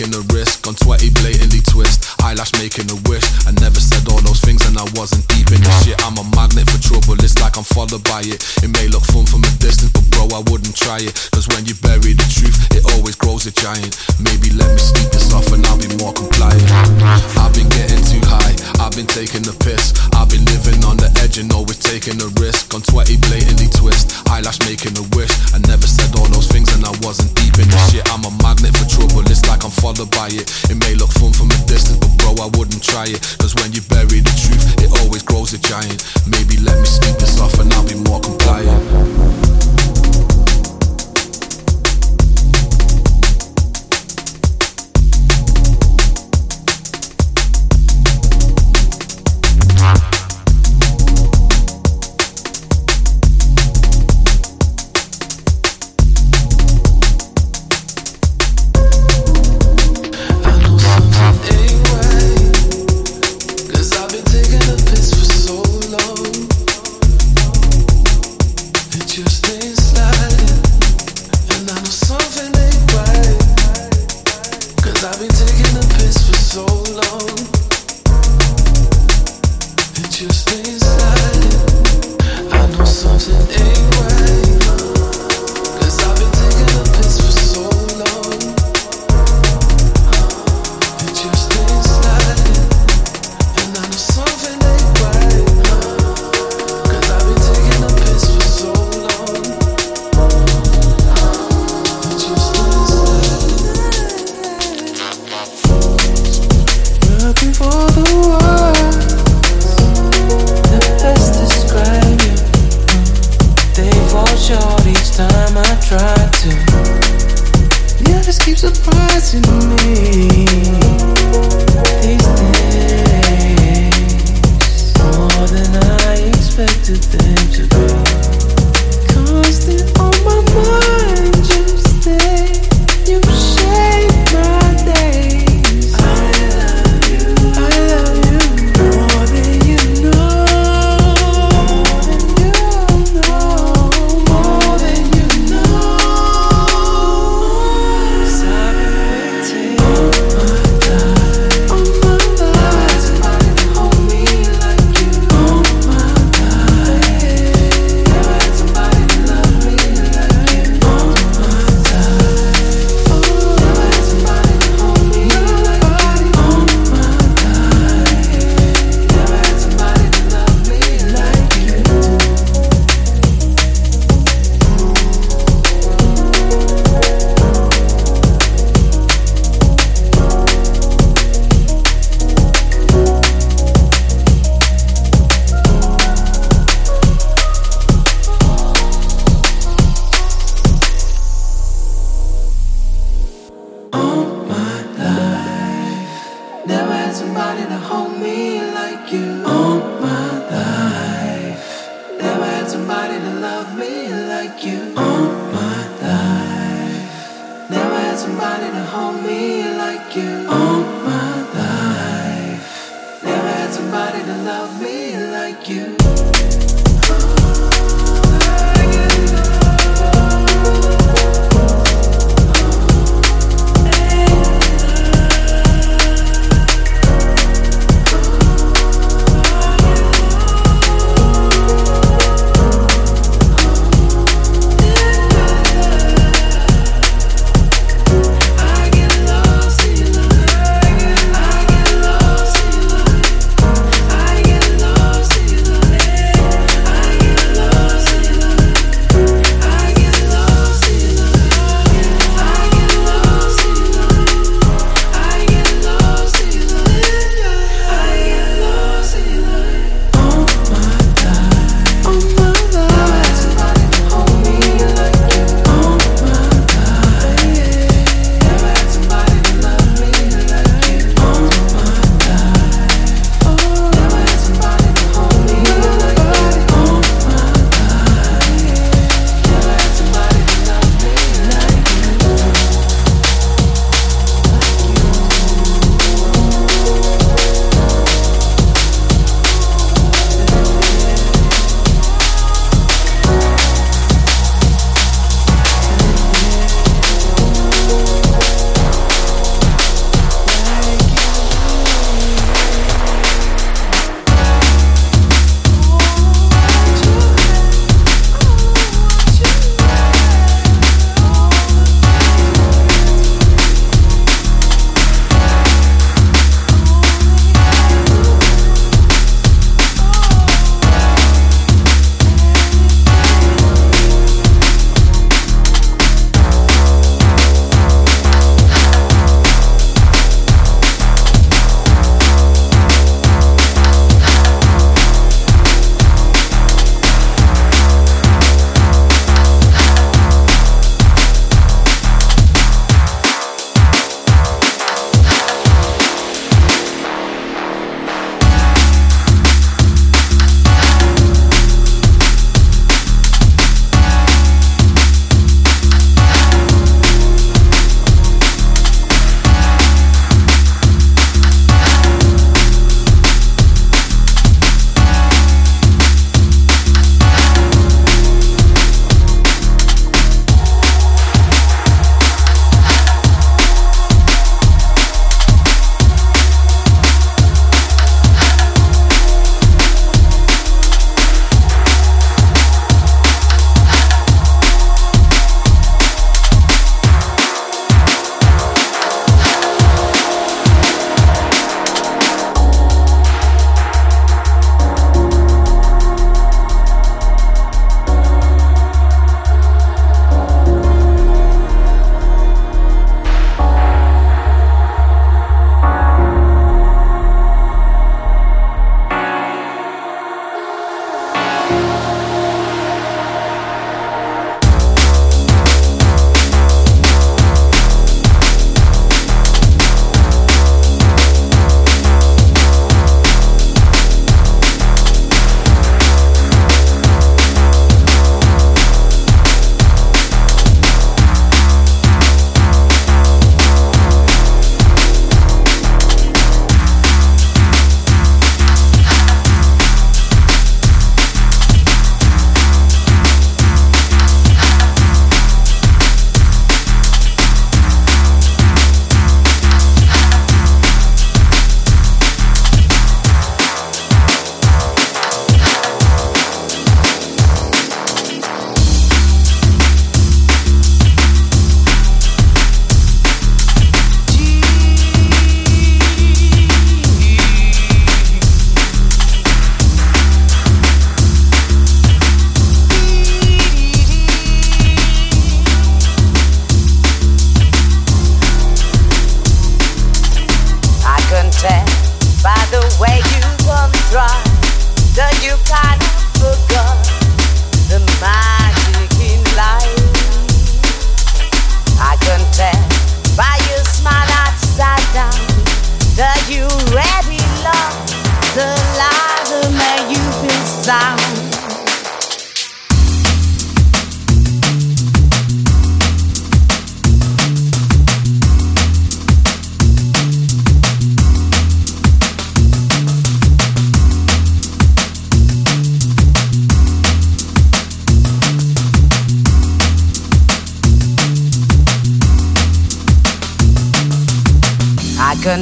taking a risk on 20 blatantly twist. Eyelash making a wish. I never said all those things and I wasn't deep in the shit. I'm a magnet for trouble, it's like I'm followed by it. It may look fun from a distance, but bro, I wouldn't try it. Cause when you bury the truth, it always grows a giant. Maybe let me sleep this off and I'll be more compliant. I've been getting too high, I've been taking the piss. I've been living on the edge and always taking a risk on 20 blatantly twist. Eyelash making a wish. I never said all those things and I wasn't deep in the shit. I'm a Followed by it. It may look fun from a distance, but bro, I wouldn't try it. Cause when you bury the truth, it always grows a giant. Maybe let me sleep this off and I'll be more compliant.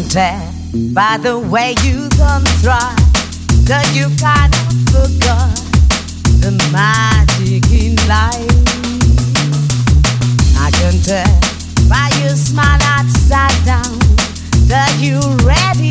Tell by the way you come thrive that you kind of forgot the magic in life. I can tell by your smile upside down that you already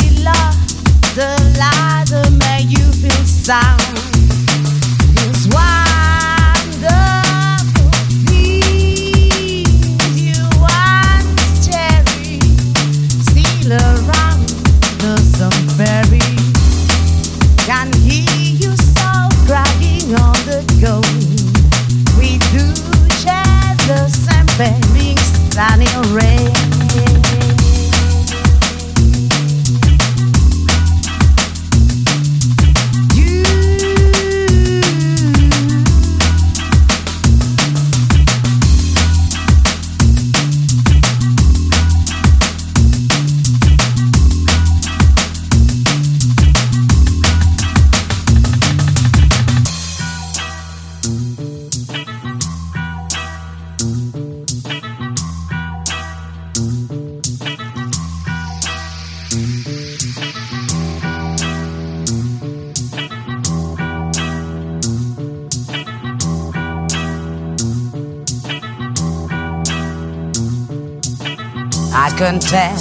I can tell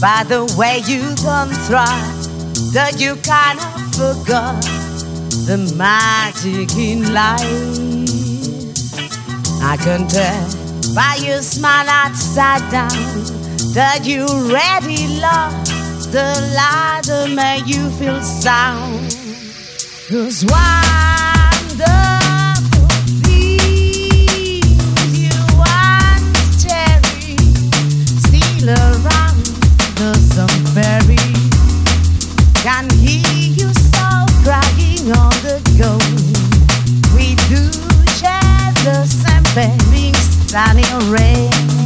by the way you don't thrive that you kind of forgot the magic in life. I can tell by your smile upside down that you already lost the lie that made you feel sound. Cause things sunbury. Can hear you so crying on the go. We do sunny rain.